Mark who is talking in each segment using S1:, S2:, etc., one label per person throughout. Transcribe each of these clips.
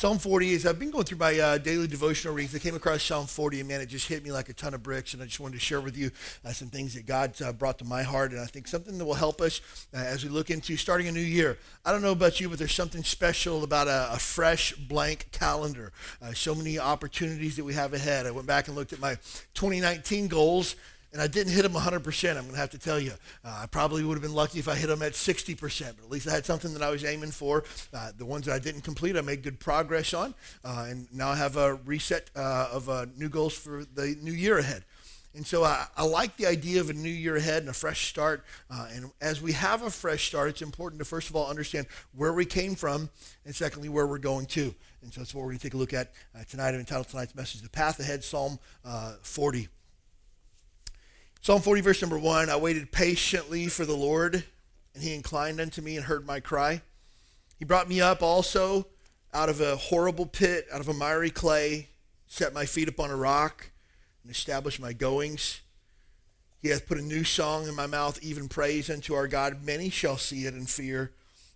S1: Psalm 40 is, I've been going through my uh, daily devotional readings. I came across Psalm 40, and man, it just hit me like a ton of bricks. And I just wanted to share with you uh, some things that God uh, brought to my heart. And I think something that will help us uh, as we look into starting a new year. I don't know about you, but there's something special about a, a fresh, blank calendar. Uh, so many opportunities that we have ahead. I went back and looked at my 2019 goals and I didn't hit them 100%, I'm going to have to tell you. Uh, I probably would have been lucky if I hit them at 60%, but at least I had something that I was aiming for. Uh, the ones that I didn't complete, I made good progress on, uh, and now I have a reset uh, of uh, new goals for the new year ahead. And so I, I, like the idea of a new year ahead and a fresh start. Uh, and as we have a fresh start, it's important to first of all understand where we came from, and secondly, where we're going to. And so that's what we're going to take a look at tonight. I've entitled tonight's message, The Path Ahead, Psalm 40. Psalm 40, verse number 1 I waited patiently for the Lord, and he inclined unto me and heard my cry. He brought me up also out of a horrible pit, out of a miry clay, set my feet upon a rock, and established my goings. He hath put a new song in my mouth, even praise unto our God. Many shall see it and fear,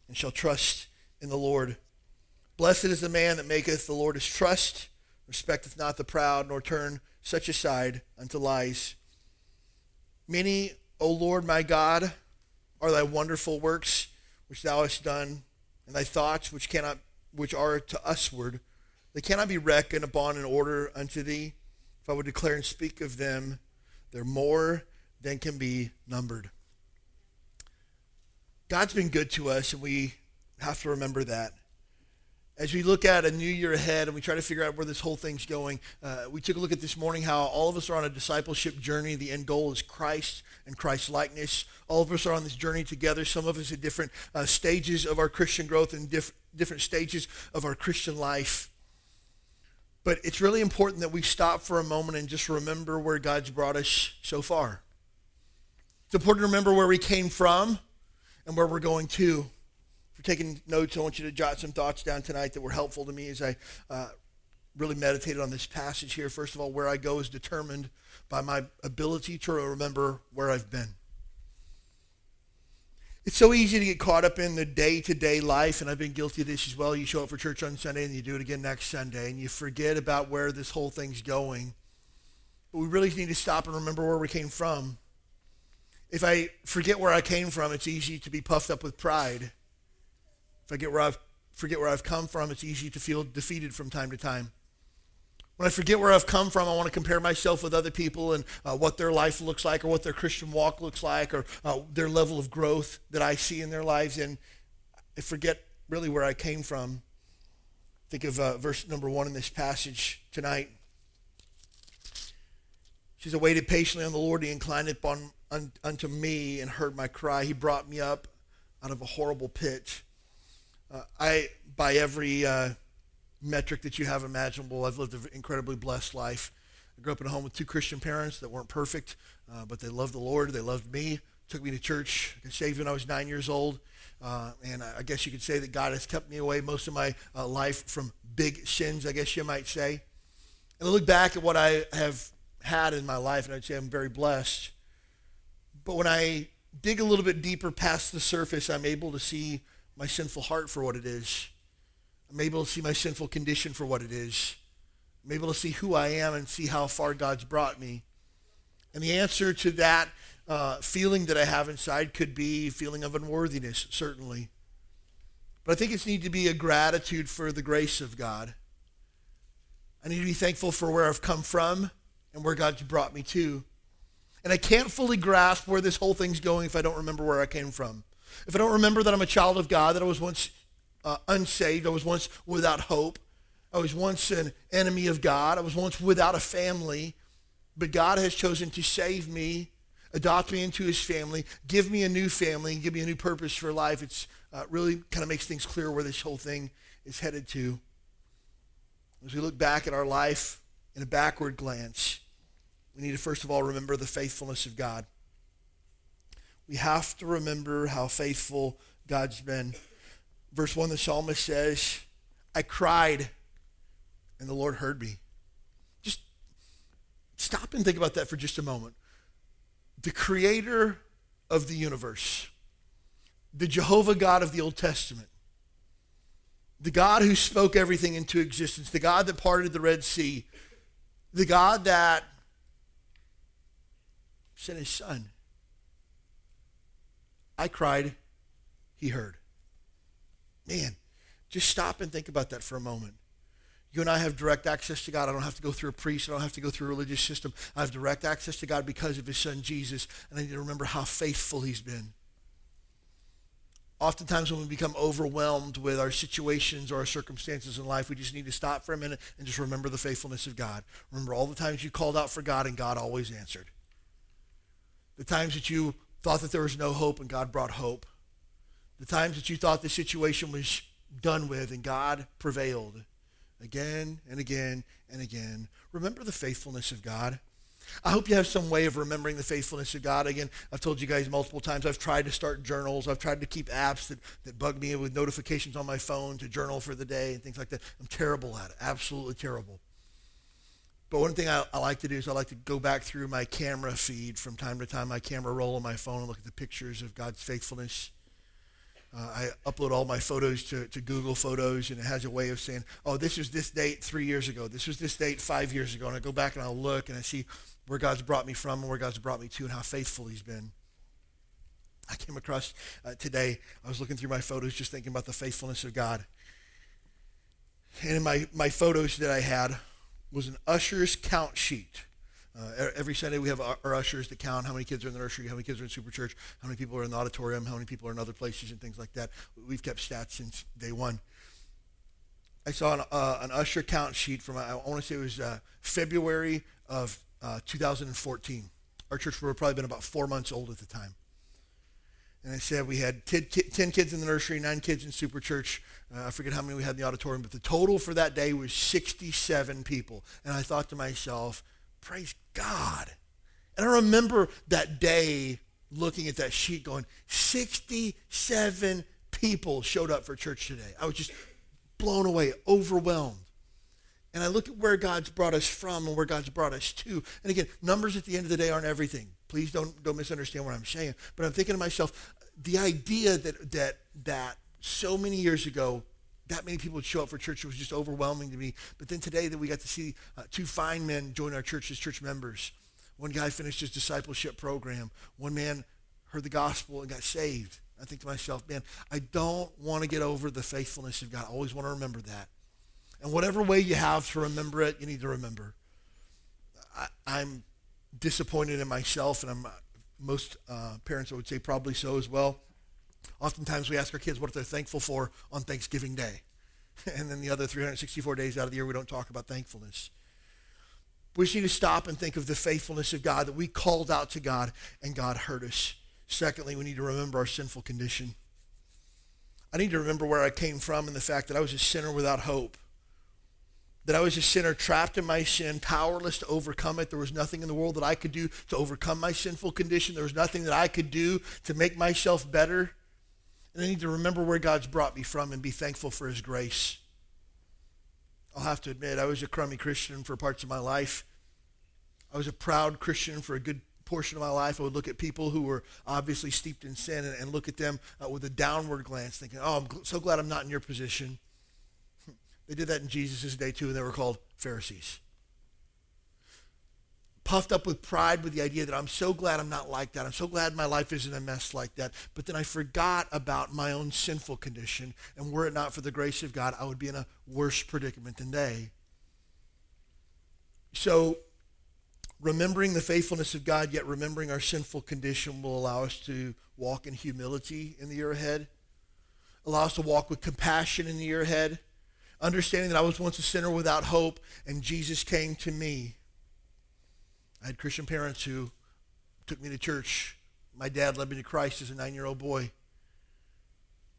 S1: and shall trust in the Lord. Blessed is the man that maketh the Lord his trust, respecteth not the proud, nor turn such aside unto lies. Many, O Lord my God, are thy wonderful works which thou hast done, and thy thoughts which cannot which are to usward. They cannot be reckoned upon in order unto thee. If I would declare and speak of them, they're more than can be numbered. God's been good to us, and we have to remember that as we look at a new year ahead and we try to figure out where this whole thing's going, uh, we took a look at this morning how all of us are on a discipleship journey. The end goal is Christ and Christ likeness. All of us are on this journey together. Some of us at different uh, stages of our Christian growth and diff- different stages of our Christian life. But it's really important that we stop for a moment and just remember where God's brought us so far. It's important to remember where we came from and where we're going to taking notes, I want you to jot some thoughts down tonight that were helpful to me as I uh, really meditated on this passage here. First of all, where I go is determined by my ability to remember where I've been. It's so easy to get caught up in the day-to-day life, and I've been guilty of this as well. You show up for church on Sunday, and you do it again next Sunday, and you forget about where this whole thing's going. But we really need to stop and remember where we came from. If I forget where I came from, it's easy to be puffed up with pride if where I've, forget where I've come from, it's easy to feel defeated from time to time. When I forget where I've come from, I want to compare myself with other people and uh, what their life looks like or what their Christian walk looks like or uh, their level of growth that I see in their lives. And I forget really where I came from. Think of uh, verse number one in this passage tonight. She I waited patiently on the Lord. He inclined upon, un, unto me and heard my cry. He brought me up out of a horrible pit. Uh, I, by every uh, metric that you have imaginable, I've lived an incredibly blessed life. I grew up in a home with two Christian parents that weren't perfect, uh, but they loved the Lord. They loved me. Took me to church. I saved when I was nine years old. Uh, and I guess you could say that God has kept me away most of my uh, life from big sins, I guess you might say. And I look back at what I have had in my life, and I'd say I'm very blessed. But when I dig a little bit deeper past the surface, I'm able to see my sinful heart for what it is. I'm able to see my sinful condition for what it is. I'm able to see who I am and see how far God's brought me. And the answer to that uh, feeling that I have inside could be feeling of unworthiness, certainly. But I think it's need to be a gratitude for the grace of God. I need to be thankful for where I've come from and where God's brought me to. And I can't fully grasp where this whole thing's going if I don't remember where I came from if I don't remember that I'm a child of God, that I was once uh, unsaved, I was once without hope, I was once an enemy of God, I was once without a family, but God has chosen to save me, adopt me into his family, give me a new family, and give me a new purpose for life. It's uh, really kind of makes things clear where this whole thing is headed to. As we look back at our life in a backward glance, we need to first of all remember the faithfulness of God. We have to remember how faithful God's been. Verse 1, the psalmist says, I cried, and the Lord heard me. Just stop and think about that for just a moment. The creator of the universe, the Jehovah God of the Old Testament, the God who spoke everything into existence, the God that parted the Red Sea, the God that sent his son. I cried, he heard. Man, just stop and think about that for a moment. You and I have direct access to God. I don't have to go through a priest. I don't have to go through a religious system. I have direct access to God because of his son Jesus. And I need to remember how faithful he's been. Oftentimes, when we become overwhelmed with our situations or our circumstances in life, we just need to stop for a minute and just remember the faithfulness of God. Remember all the times you called out for God and God always answered. The times that you thought that there was no hope and God brought hope. The times that you thought the situation was done with and God prevailed again and again and again. Remember the faithfulness of God. I hope you have some way of remembering the faithfulness of God. Again, I've told you guys multiple times, I've tried to start journals. I've tried to keep apps that, that bug me with notifications on my phone to journal for the day and things like that. I'm terrible at it, absolutely terrible. But one thing I, I, like to do is I like to go back through my camera feed from time to time, my camera roll on my phone and look at the pictures of God's faithfulness. Uh, I upload all my photos to, to Google Photos, and it has a way of saying, oh, this was this date three years ago. This was this date five years ago. And I go back and I'll look and I see where God's brought me from and where God's brought me to and how faithful he's been. I came across uh, today, I was looking through my photos just thinking about the faithfulness of God. And in my, my photos that I had was an usher's count sheet. Uh, every Sunday we have our, our, ushers to count how many kids are in the nursery, how many kids are in super church, how many people are in the auditorium, how many people are in other places and things like that. We've kept stats since day one. I saw an, uh, an usher count sheet from, I want to say it was uh, February of uh, 2014. Our church would have probably been about four months old at the time. And I said we had 10, kids in the nursery, nine kids in super church. Uh, I forget how many we had in the auditorium, but the total for that day was 67 people. And I thought to myself, praise God. And I remember that day looking at that sheet going, 67 people showed up for church today. I was just blown away, overwhelmed and I look at where God's brought us from and where God's brought us to. And again, numbers at the end of the day aren't everything. Please don't, don't misunderstand what I'm saying. But I'm thinking to myself, the idea that, that, that so many years ago, that many people would show up for church was just overwhelming to me. But then today that we got to see uh, two fine men join our church as church members. One guy finished his discipleship program. One man heard the gospel and got saved. I think to myself, man, I don't want to get over the faithfulness of God. I always want to remember that. And whatever way you have to remember it, you need to remember. I, am disappointed in myself, and I'm most uh, parents would say probably so as well. Oftentimes we ask our kids what they're thankful for on Thanksgiving Day. And then the other 364 days out of the year, we don't talk about thankfulness. We just need to stop and think of the faithfulness of God, that we called out to God and God heard us. Secondly, we need to remember our sinful condition. I need to remember where I came from and the fact that I was a sinner without hope that I was a sinner trapped in my sin, powerless to overcome it. There was nothing in the world that I could do to overcome my sinful condition. There was nothing that I could do to make myself better. And I need to remember where God's brought me from and be thankful for his grace. I'll have to admit, I was a crummy Christian for parts of my life. I was a proud Christian for a good portion of my life. I would look at people who were obviously steeped in sin and, and look at them uh, with a downward glance, thinking, oh, I'm so glad I'm not in your position. They did that in Jesus' day too, and they were called Pharisees. Puffed up with pride with the idea that I'm so glad I'm not like that. I'm so glad my life isn't a mess like that. But then I forgot about my own sinful condition, and were it not for the grace of God, I would be in a worse predicament than they. So, remembering the faithfulness of God, yet remembering our sinful condition, will allow us to walk in humility in the year ahead, allow us to walk with compassion in the year ahead understanding that I was once a sinner without hope, and Jesus came to me. I had Christian parents who took me to church. My dad led me to Christ as a nine year old boy.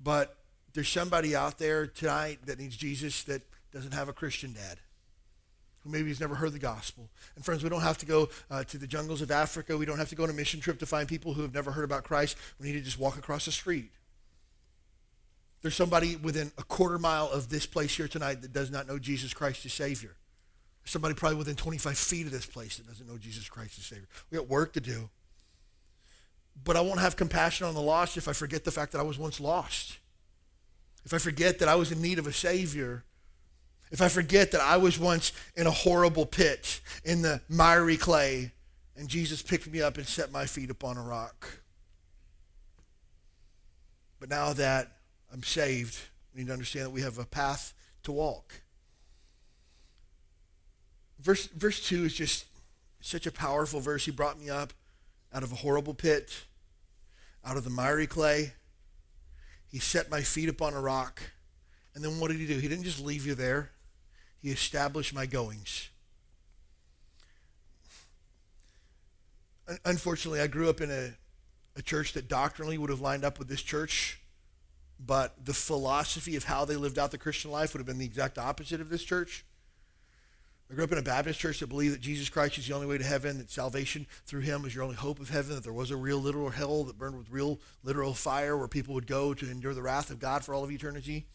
S1: But there's somebody out there tonight that needs Jesus that doesn't have a Christian dad. who maybe has never heard the gospel. And friends, we don't have to go uh, to the jungles of Africa. We don't have to go on a mission trip to find people who have never heard about Christ. We need to just walk across the street. There's somebody within a quarter mile of this place here tonight that does not know Jesus Christ as Savior. Somebody probably within 25 feet of this place that doesn't know Jesus Christ as Savior. We got work to do. But I won't have compassion on the lost if I forget the fact that I was once lost. If I forget that I was in need of a Savior. If I forget that I was once in a horrible pit in the miry clay and Jesus picked me up and set my feet upon a rock. But now that I'm saved, we need to understand that we have a path to walk. Verse, verse 2 is just such a powerful verse. He brought me up out of a horrible pit, out of the miry clay. He set my feet upon a rock. And then what did he do? He didn't just leave you there. He established my goings. Unfortunately, I grew up in a, a church that doctrinally would have lined up with this church, but the philosophy of how they lived out the Christian life would have been the exact opposite of this church. I grew up in a Baptist church that believed that Jesus Christ is the only way to heaven, that salvation through him was your only hope of heaven, that there was a real literal hell that burned with real literal fire where people would go to endure the wrath of God for all of eternity.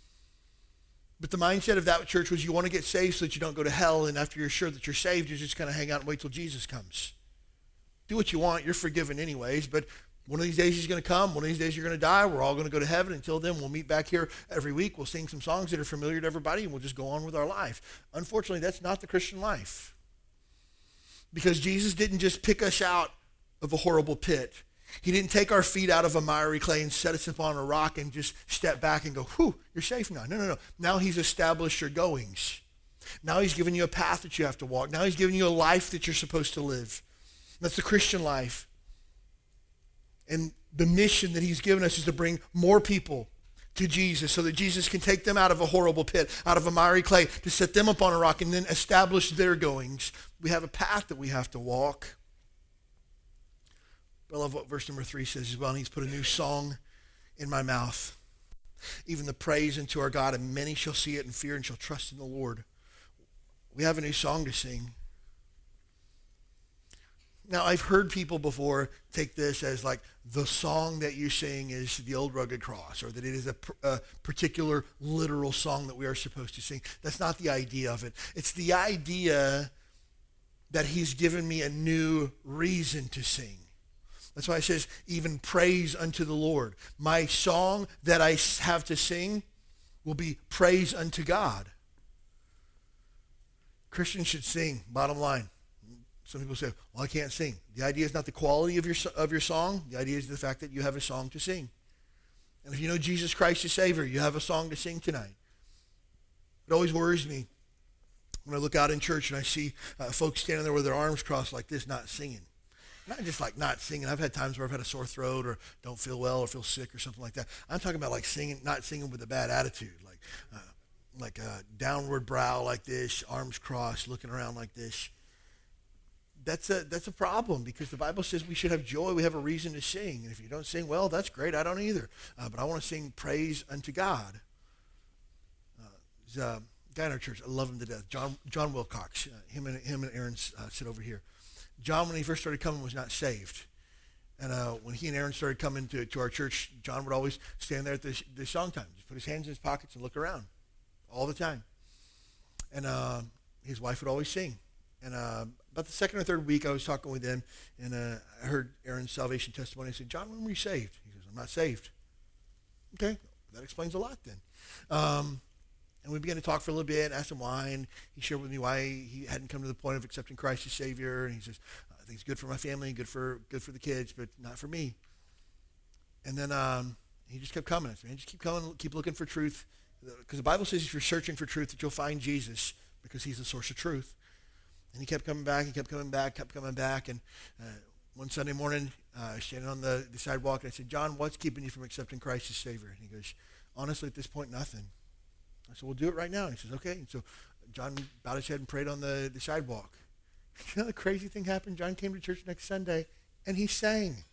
S1: But the mindset of that church was you want to get saved so that you don't go to hell, and after you're sure that you're saved, you're just going to hang out and wait till Jesus comes. Do what you want, you're forgiven anyways, but one of these days he's going to come. One of these days you're going to die. We're all going to go to heaven. Until then, we'll meet back here every week. We'll sing some songs that are familiar to everybody, and we'll just go on with our life. Unfortunately, that's not the Christian life. Because Jesus didn't just pick us out of a horrible pit. He didn't take our feet out of a miry clay and set us upon a rock and just step back and go, whew, you're safe now. No, no, no. Now he's established your goings. Now he's given you a path that you have to walk. Now he's given you a life that you're supposed to live. That's the Christian life. And the mission that he's given us is to bring more people to Jesus so that Jesus can take them out of a horrible pit, out of a miry clay, to set them up on a rock and then establish their goings. We have a path that we have to walk. I love what verse number three says as well. And he's put a new song in my mouth, even the praise unto our God, and many shall see it and fear and shall trust in the Lord. We have a new song to sing. Now, I've heard people before take this as like the song that you sing is the old rugged cross, or that it is a, a, particular literal song that we are supposed to sing. That's not the idea of it. It's the idea that he's given me a new reason to sing. That's why it says, even praise unto the Lord. My song that I have to sing will be praise unto God. Christians should sing, bottom line. Some people say, well, I can't sing. The idea is not the quality of your, of your song. The idea is the fact that you have a song to sing. And if you know Jesus Christ is Savior, you have a song to sing tonight. It always worries me when I look out in church and I see uh, folks standing there with their arms crossed like this, not singing. Not just like not singing. I've had times where I've had a sore throat or don't feel well or feel sick or something like that. I'm talking about like singing, not singing with a bad attitude, like uh, like a downward brow like this, arms crossed, looking around like this that's a that's a problem because the Bible says we should have joy. We have a reason to sing. And if you don't sing well, that's great. I don't either. Uh, but I want to sing praise unto God. Uh, there's a guy in our church. I love him to death. John John Wilcox. Uh, him and him and Aaron uh, sit over here. John, when he first started coming, was not saved. And uh, when he and Aaron started coming to, to our church, John would always stand there at the, the song time, just put his hands in his pockets and look around all the time. And uh, his wife would always sing. And about the second or third week, I was talking with him, and uh, I heard Aaron's salvation testimony. I said, John, when were you saved? He says, I'm not saved. Okay, that explains a lot then. Um, and we began to talk for a little bit, asked him why, and he shared with me why he hadn't come to the point of accepting Christ as Savior. And he says, I think it's good for my family, good for good for the kids, but not for me. And then um, he just kept coming. I said, man, just keep coming, keep looking for truth. Because the Bible says if you're searching for truth, that you'll find Jesus because he's the source of truth. And he kept coming back, he kept coming back, kept coming back. And uh, one Sunday morning, uh, standing on the, the sidewalk, and I said, John, what's keeping you from accepting Christ as Savior? And he goes, honestly, at this point, nothing. I said, we'll do it right now. And he says, okay. And so John bowed his head and prayed on the, the sidewalk. You know, the crazy thing happened? John came to church next Sunday, and he sang.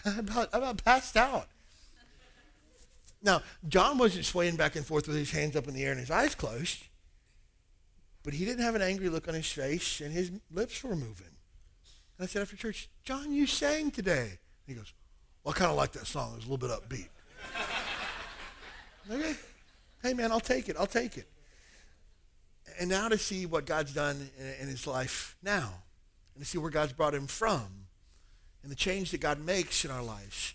S1: I about, I about passed out. Now, John wasn't swaying back and forth with his hands up in the air and his eyes closed. But he didn't have an angry look on his face, and his lips were moving. And I said after church, John, you sang today. And he goes, Well, I kind of like that song. It was a little bit upbeat. okay. Hey, man, I'll take it. I'll take it. And now to see what God's done in, in his life now, and to see where God's brought him from, and the change that God makes in our lives.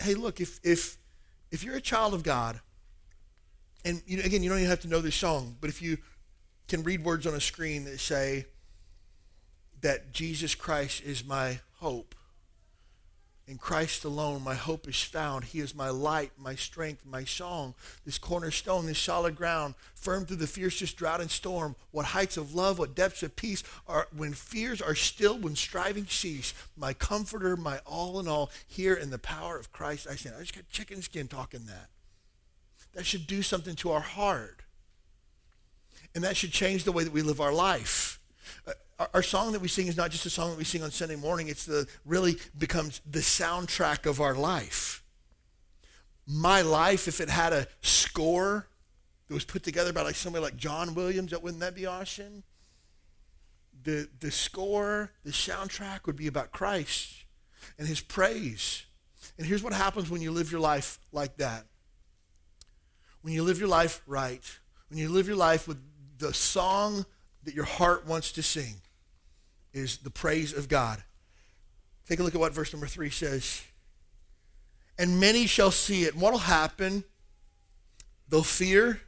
S1: Hey, look, if, if, if you're a child of God, and you again, you don't even have to know this song, but if you can read words on a screen that say that Jesus Christ is my hope, in Christ alone, my hope is found. He is my light, my strength, my song, this cornerstone, this solid ground, firm through the fiercest drought and storm. What heights of love, what depths of peace are when fears are still, when striving cease. My comforter, my all in all, here in the power of Christ I stand. I just got chicken skin talking that. That should do something to our heart. And that should change the way that we live our life. Uh, our, song that we sing is not just a song that we sing on Sunday morning. It's the really becomes the soundtrack of our life. My life, if it had a score that was put together by like somebody like John Williams, that wouldn't that be awesome? The the score, the soundtrack would be about Christ and his praise. And here's what happens when you live your life like that. When you live your life right, when you live your life with the song that your heart wants to sing, is the praise of God. Take a look at what verse number three says. And many shall see it. And what will happen? They'll fear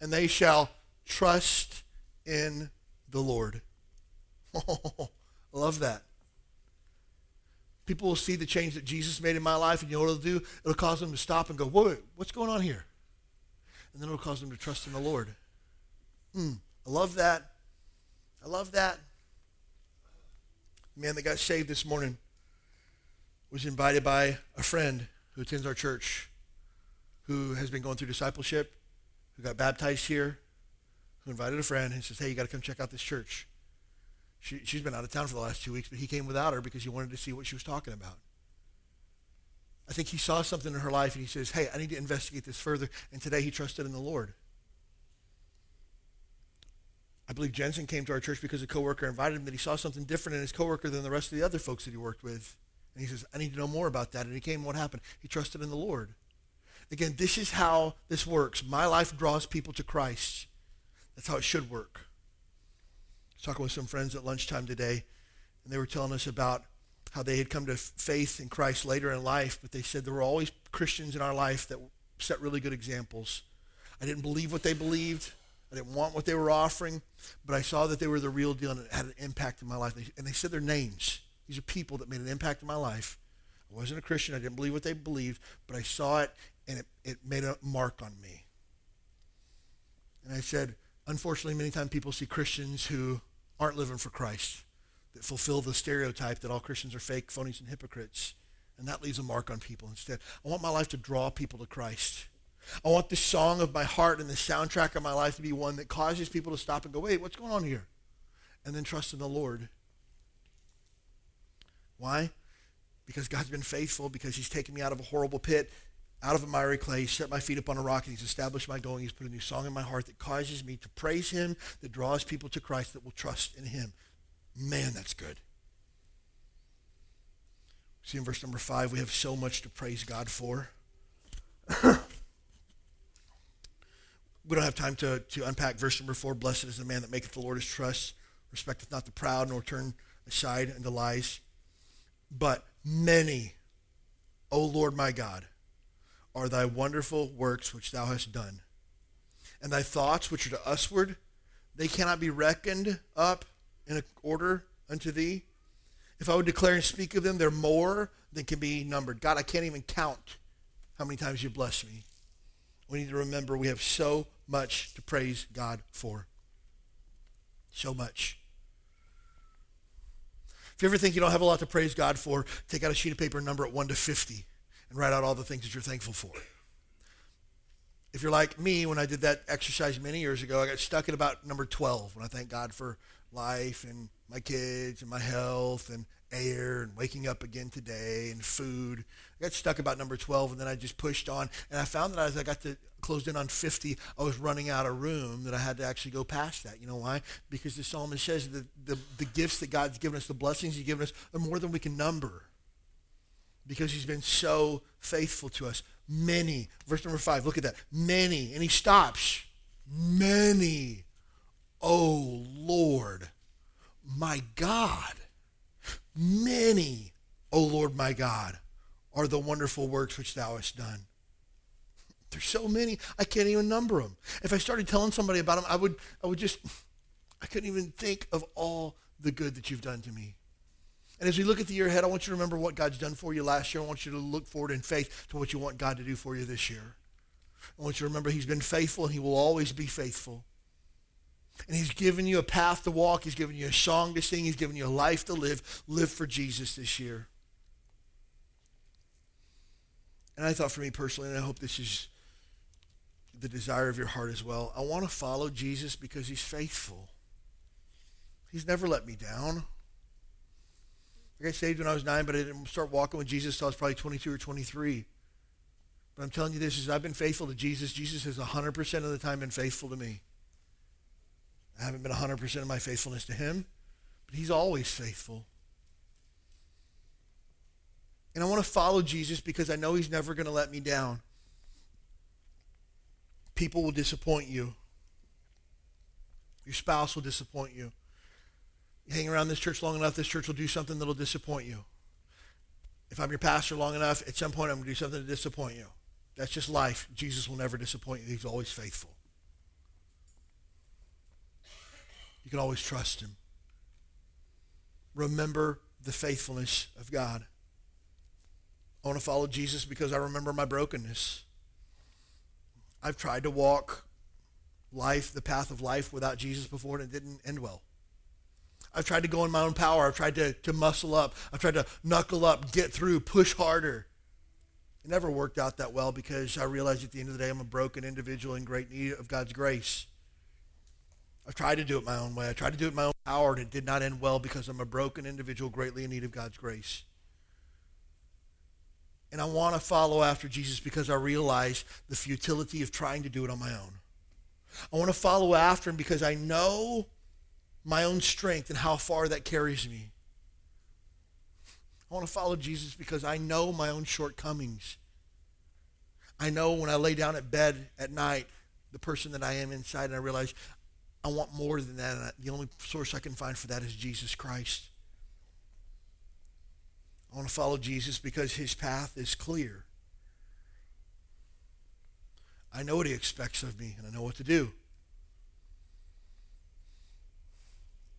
S1: and they shall trust in the Lord. I love that. People will see the change that Jesus made in my life, and you know what it'll do? It'll cause them to stop and go, wait, what's going on here? And then it'll cause them to trust in the Lord. Mm, I love that. I love that man that got saved this morning was invited by a friend who attends our church, who has been going through discipleship, who got baptized here, who invited a friend and says, hey, you got to come check out this church. She, she's been out of town for the last two weeks, but he came without her because he wanted to see what she was talking about. I think he saw something in her life and he says, hey, I need to investigate this further. And today he trusted in the Lord. I believe Jensen came to our church because a coworker invited him that he saw something different in his coworker than the rest of the other folks that he worked with. And he says, I need to know more about that. And he came, what happened? He trusted in the Lord. Again, this is how this works. My life draws people to Christ. That's how it should work. I was talking with some friends at lunchtime today, and they were telling us about how they had come to faith in Christ later in life, but they said there were always Christians in our life that set really good examples. I didn't believe what they believed. I didn't want what they were offering, but I saw that they were the real deal and it had an impact in my life. And they said their names. These are people that made an impact in my life. I wasn't a Christian. I didn't believe what they believed, but I saw it and it, it made a mark on me. And I said, unfortunately, many times people see Christians who aren't living for Christ, that fulfill the stereotype that all Christians are fake, phonies, and hypocrites. And that leaves a mark on people instead. I want my life to draw people to Christ. I want the song of my heart and the soundtrack of my life to be one that causes people to stop and go, wait, what's going on here? And then trust in the Lord. Why? Because God's been faithful, because he's taken me out of a horrible pit, out of a miry clay, he's set my feet upon a rock, and he's established my going. He's put a new song in my heart that causes me to praise him, that draws people to Christ, that will trust in him. Man, that's good. See in verse number five, we have so much to praise God for. we don't have time to, to unpack verse number four. Blessed is the man that maketh the Lord his trust, respecteth not the proud, nor turn aside unto lies. But many, O Lord my God, are thy wonderful works which thou hast done. And thy thoughts which are to usward, they cannot be reckoned up in order unto thee. If I would declare and speak of them, they're more than can be numbered. God, I can't even count how many times you bless me. We need to remember we have so much to praise God for. So much. If you ever think you don't have a lot to praise God for, take out a sheet of paper number it 1 to 50 and write out all the things that you're thankful for. If you're like me, when I did that exercise many years ago, I got stuck at about number 12 when I thank God for life and my kids and my health and air and waking up again today and food. I got stuck about number 12 and then I just pushed on and I found that as I got to closed in on 50, I was running out of room that I had to actually go past that. You know why? Because the psalmist says that the, the gifts that God's given us, the blessings he's given us, are more than we can number. Because he's been so faithful to us. Many. Verse number five, look at that. Many. And he stops. Many. Oh Lord, my God. Many, O Lord my God, are the wonderful works which thou hast done. There's so many, I can't even number them. If I started telling somebody about them, I would, I would just, I couldn't even think of all the good that you've done to me. And as we look at the year ahead, I want you to remember what God's done for you last year. I want you to look forward in faith to what you want God to do for you this year. I want you to remember he's been faithful and he will always be faithful. And he's given you a path to walk. He's given you a song to sing. He's given you a life to live. Live for Jesus this year. And I thought for me personally, and I hope this is the desire of your heart as well. I want to follow Jesus because he's faithful. He's never let me down. I got saved when I was nine, but I didn't start walking with Jesus until I was probably 22 or 23. But I'm telling you this is I've been faithful to Jesus. Jesus has 100% of the time been faithful to me. I haven't been 100% of my faithfulness to him, but he's always faithful. And I want to follow Jesus because I know he's never going to let me down. People will disappoint you. Your spouse will disappoint you. You hang around this church long enough, this church will do something that'll disappoint you. If I'm your pastor long enough, at some point I'm going to do something to disappoint you. That's just life. Jesus will never disappoint you. He's always faithful. You can always trust him. Remember the faithfulness of God. I want to follow Jesus because I remember my brokenness. I've tried to walk life, the path of life without Jesus before, and it didn't end well. I've tried to go in my own power. I've tried to, to muscle up. I've tried to knuckle up, get through, push harder. It never worked out that well because I realized at the end of the day I'm a broken individual in great need of God's grace. I've tried to do it my own way. I tried to do it my own power, and it did not end well because I'm a broken individual greatly in need of God's grace. And I want to follow after Jesus because I realize the futility of trying to do it on my own. I want to follow after him because I know my own strength and how far that carries me. I want to follow Jesus because I know my own shortcomings. I know when I lay down at bed at night, the person that I am inside, and I realize I want more than that. And the only source I can find for that is Jesus Christ. I want to follow Jesus because his path is clear. I know what he expects of me, and I know what to do.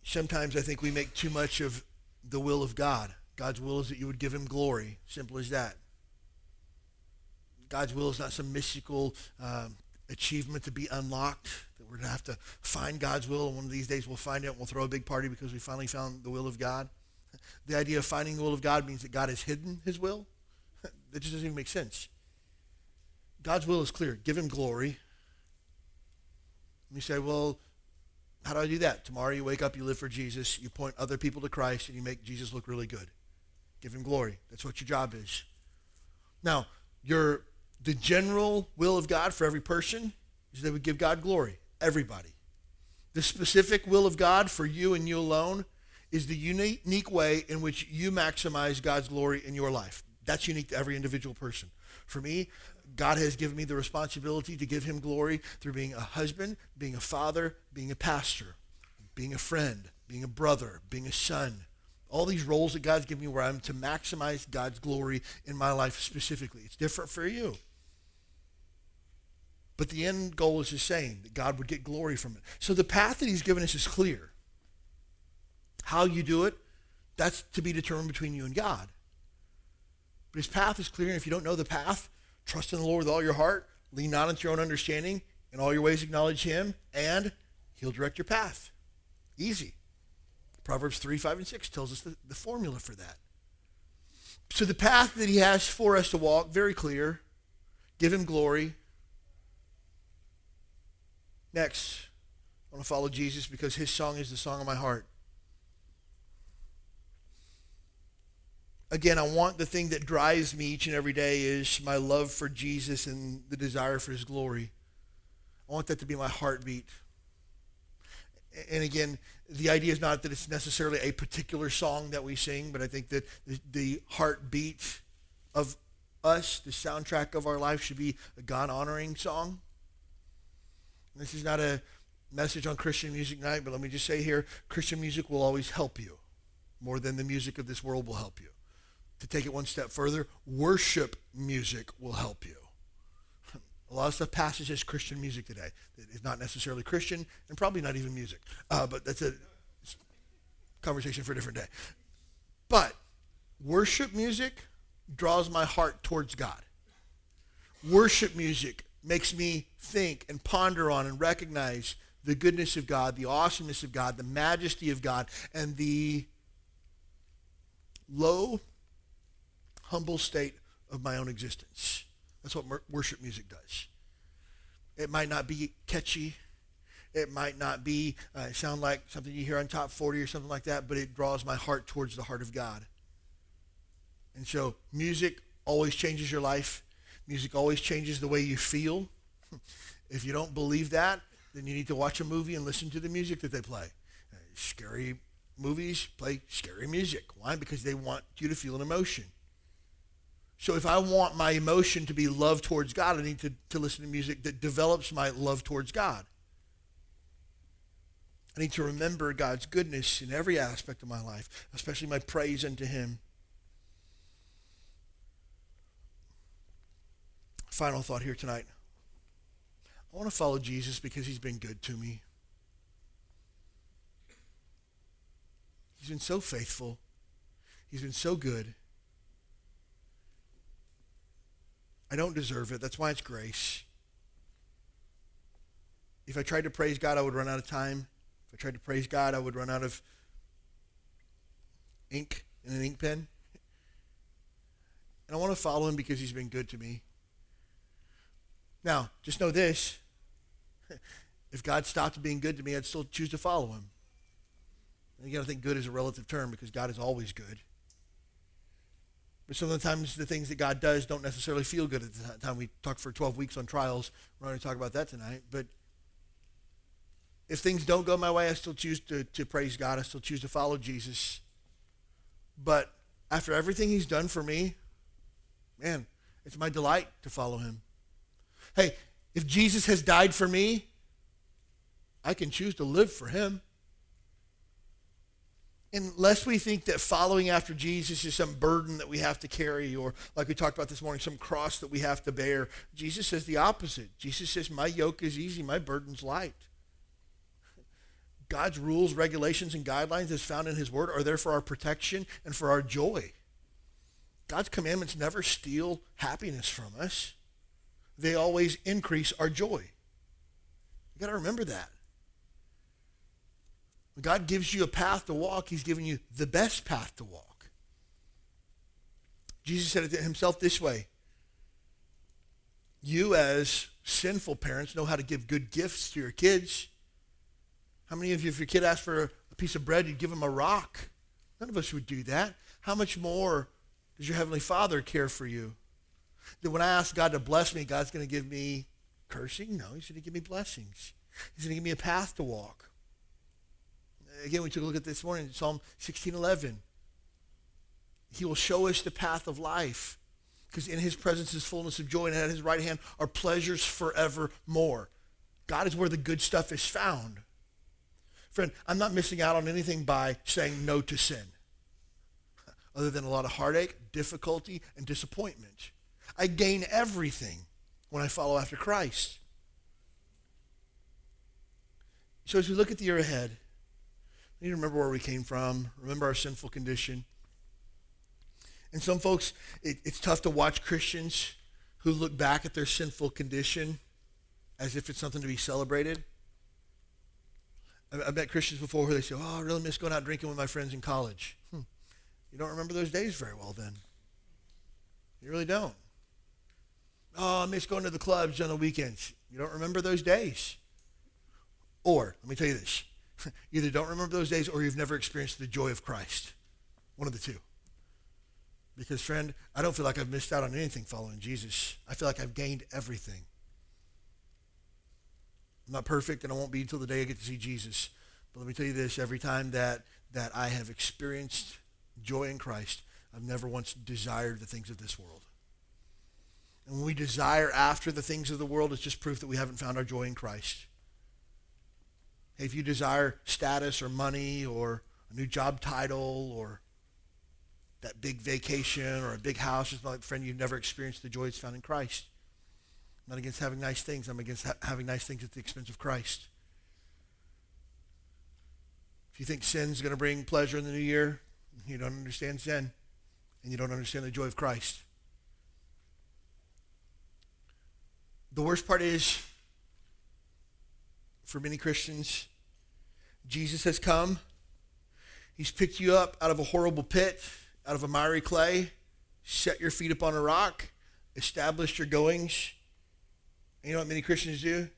S1: Sometimes I think we make too much of the will of God. God's will is that you would give him glory. Simple as that. God's will is not some mystical uh, achievement to be unlocked, that we're going to have to find God's will, and one of these days we'll find it and we'll throw a big party because we finally found the will of God. The idea of finding the will of God means that God has hidden his will. that just doesn't even make sense. God's will is clear. Give him glory. And you say, well, how do I do that? Tomorrow you wake up, you live for Jesus, you point other people to Christ, and you make Jesus look really good. Give him glory. That's what your job is. Now, your the general will of God for every person is that we give God glory. Everybody. The specific will of God for you and you alone is the unique way in which you maximize God's glory in your life. That's unique to every individual person. For me, God has given me the responsibility to give him glory through being a husband, being a father, being a pastor, being a friend, being a brother, being a son. All these roles that God's given me where I'm to maximize God's glory in my life specifically. It's different for you. But the end goal is the same, that God would get glory from it. So the path that he's given us is clear. How you do it, that's to be determined between you and God. But his path is clear, and if you don't know the path, trust in the Lord with all your heart, lean not into your own understanding, in all your ways acknowledge him, and he'll direct your path. Easy. Proverbs 3, 5, and 6 tells us the, the formula for that. So the path that he has for us to walk, very clear. Give him glory. Next, I want to follow Jesus because his song is the song of my heart. Again, I want the thing that drives me each and every day is my love for Jesus and the desire for his glory. I want that to be my heartbeat. And again, the idea is not that it's necessarily a particular song that we sing, but I think that the, heartbeat of us, the soundtrack of our life, should be a God honoring song. This is not a message on Christian Music Night, but let me just say here Christian music will always help you more than the music of this world will help you. To take it one step further, worship music will help you. A lot of stuff passes as Christian music today. It's not necessarily Christian and probably not even music. Uh, but that's a conversation for a different day. But worship music draws my heart towards God. Worship music makes me think and ponder on and recognize the goodness of God, the awesomeness of God, the majesty of God, and the low, humble state of my own existence. That's what worship music does. It might not be catchy. It might not be uh, sound like something you hear on top 40 or something like that, but it draws my heart towards the heart of God. And so music always changes your life. Music always changes the way you feel. if you don't believe that, then you need to watch a movie and listen to the music that they play. Uh, scary movies play scary music. Why? Because they want you to feel an emotion. So if I want my emotion to be love towards God, I need to, to listen to music that develops my love towards God. I need to remember God's goodness in every aspect of my life, especially my praise unto him. Final thought here tonight. I want to follow Jesus because he's been good to me. He's been so faithful. He's been so good. I don't deserve it. That's why it's grace. If I tried to praise God, I would run out of time. If I tried to praise God, I would run out of ink in an ink pen. And I want to follow him because he's been good to me. Now, just know this. If God stopped being good to me, I'd still choose to follow him. And again, I think good is a relative term because God is always good. But sometimes the things that God does don't necessarily feel good at the time. We talked for 12 weeks on trials. We're not going to talk about that tonight. But if things don't go my way, I still choose to, to praise God. I still choose to follow Jesus. But after everything he's done for me, man, it's my delight to follow him. Hey, if Jesus has died for me, I can choose to live for him unless we think that following after Jesus is some burden that we have to carry, or like we talked about this morning, some cross that we have to bear, Jesus says the opposite. Jesus says, My yoke is easy, my burden's light. God's rules, regulations, and guidelines, as found in His Word, are there for our protection and for our joy. God's commandments never steal happiness from us, they always increase our joy. You got to remember that. When God gives you a path to walk, he's giving you the best path to walk. Jesus said it himself this way. You as sinful parents know how to give good gifts to your kids. How many of you, if your kid asked for a piece of bread, you'd give him a rock? None of us would do that. How much more does your Heavenly Father care for you? That when I ask God to bless me, God's going to give me cursing? No, He's going to give me blessings. He's going to give me a path to walk again, we took a look at this morning, Psalm 16:11. He will show us the path of life because in his presence is fullness of joy and at his right hand are pleasures forevermore. God is where the good stuff is found. Friend, I'm not missing out on anything by saying no to sin other than a lot of heartache, difficulty, and disappointment. I gain everything when I follow after Christ. So as we look at the year ahead, we need to remember where we came from, remember our sinful condition. And some folks, it, it's tough to watch Christians who look back at their sinful condition as if it's something to be celebrated. I've met Christians before who they say, oh, I really miss going out drinking with my friends in college. Hmm. You don't remember those days very well then. You really don't. Oh, I miss going to the clubs on the weekends. You don't remember those days. Or, let me tell you this either don't remember those days or you've never experienced the joy of Christ. One of the two. Because, friend, I don't feel like I've missed out on anything following Jesus. I feel like I've gained everything. I'm not perfect, and I won't be until the day I get to see Jesus. But let me tell you this every time that, that I have experienced joy in Christ, I've never once desired the things of this world. And when we desire after the things of the world, it's just proof that we haven't found our joy in Christ. If you desire status or money or a new job title or that big vacation or a big house. It's like, friend, you've never experienced the joy that's found in Christ. I'm not against having nice things. I'm against ha- having nice things at the expense of Christ. If you think sin's going to bring pleasure in the new year, you don't understand sin, and you don't understand the joy of Christ. The worst part is, for many Christians, Jesus has come. He's picked you up out of a horrible pit out of a miry clay, set your feet upon a rock, established your goings. And you know what many Christians do?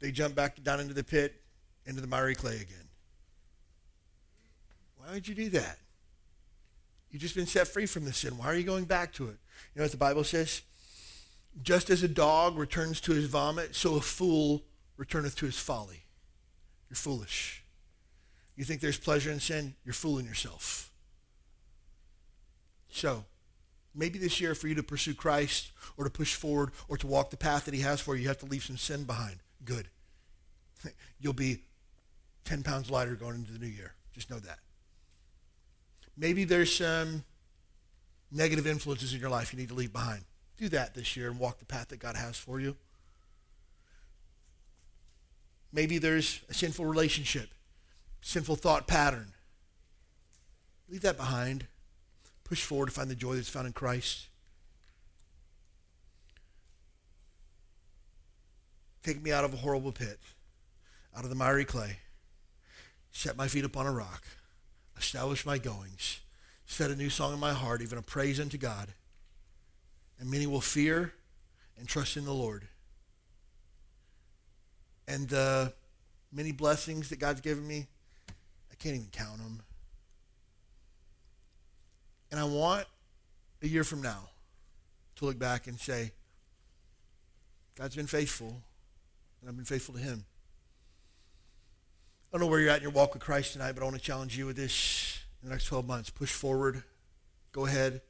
S1: They jump back down into the pit, into the miry clay again. Why would you do that? You've just been set free from the sin. Why are you going back to it? You know what the Bible says? Just as a dog returns to his vomit, so a fool returneth to his folly. You're foolish. You think there's pleasure in sin? You're fooling yourself. So, maybe this year for you to pursue Christ or to push forward or to walk the path that he has for you, you have to leave some sin behind. Good. You'll be 10 pounds lighter going into the new year. Just know that. Maybe there's some negative influences in your life you need to leave behind. Do that this year and walk the path that God has for you. Maybe there's a sinful relationship, sinful thought pattern. Leave that behind. Push forward to find the joy that's found in Christ. Take me out of a horrible pit, out of the miry clay. Set my feet upon a rock. Establish my goings. Set a new song in my heart, even a praise unto God. And many will fear and trust in the Lord. And the many blessings that God's given me, I can't even count them. And I want a year from now to look back and say, God's been faithful, and I've been faithful to him. I don't know where you're at in your walk with Christ tonight, but I want to challenge you with this in the next 12 months. Push forward. Go ahead.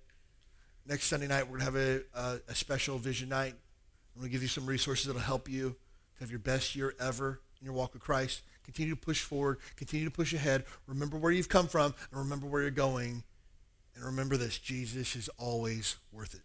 S1: Next Sunday night, we're going to have a, a, a special vision night. I'm going to give you some resources that will help you to have your best year ever in your walk with Christ. Continue to push forward. Continue to push ahead. Remember where you've come from and remember where you're going. And remember this Jesus is always worth it.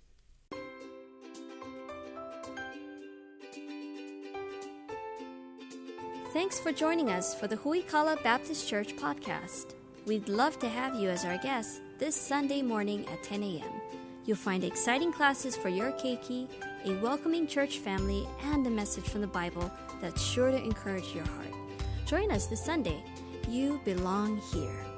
S2: Thanks for joining us for the Huikala Baptist Church podcast. We'd love to have you as our guest this Sunday morning at 10 a.m. You'll find exciting classes for your keiki, a welcoming church family, and a message from the Bible that's sure to encourage your heart. Join us this Sunday. You belong here.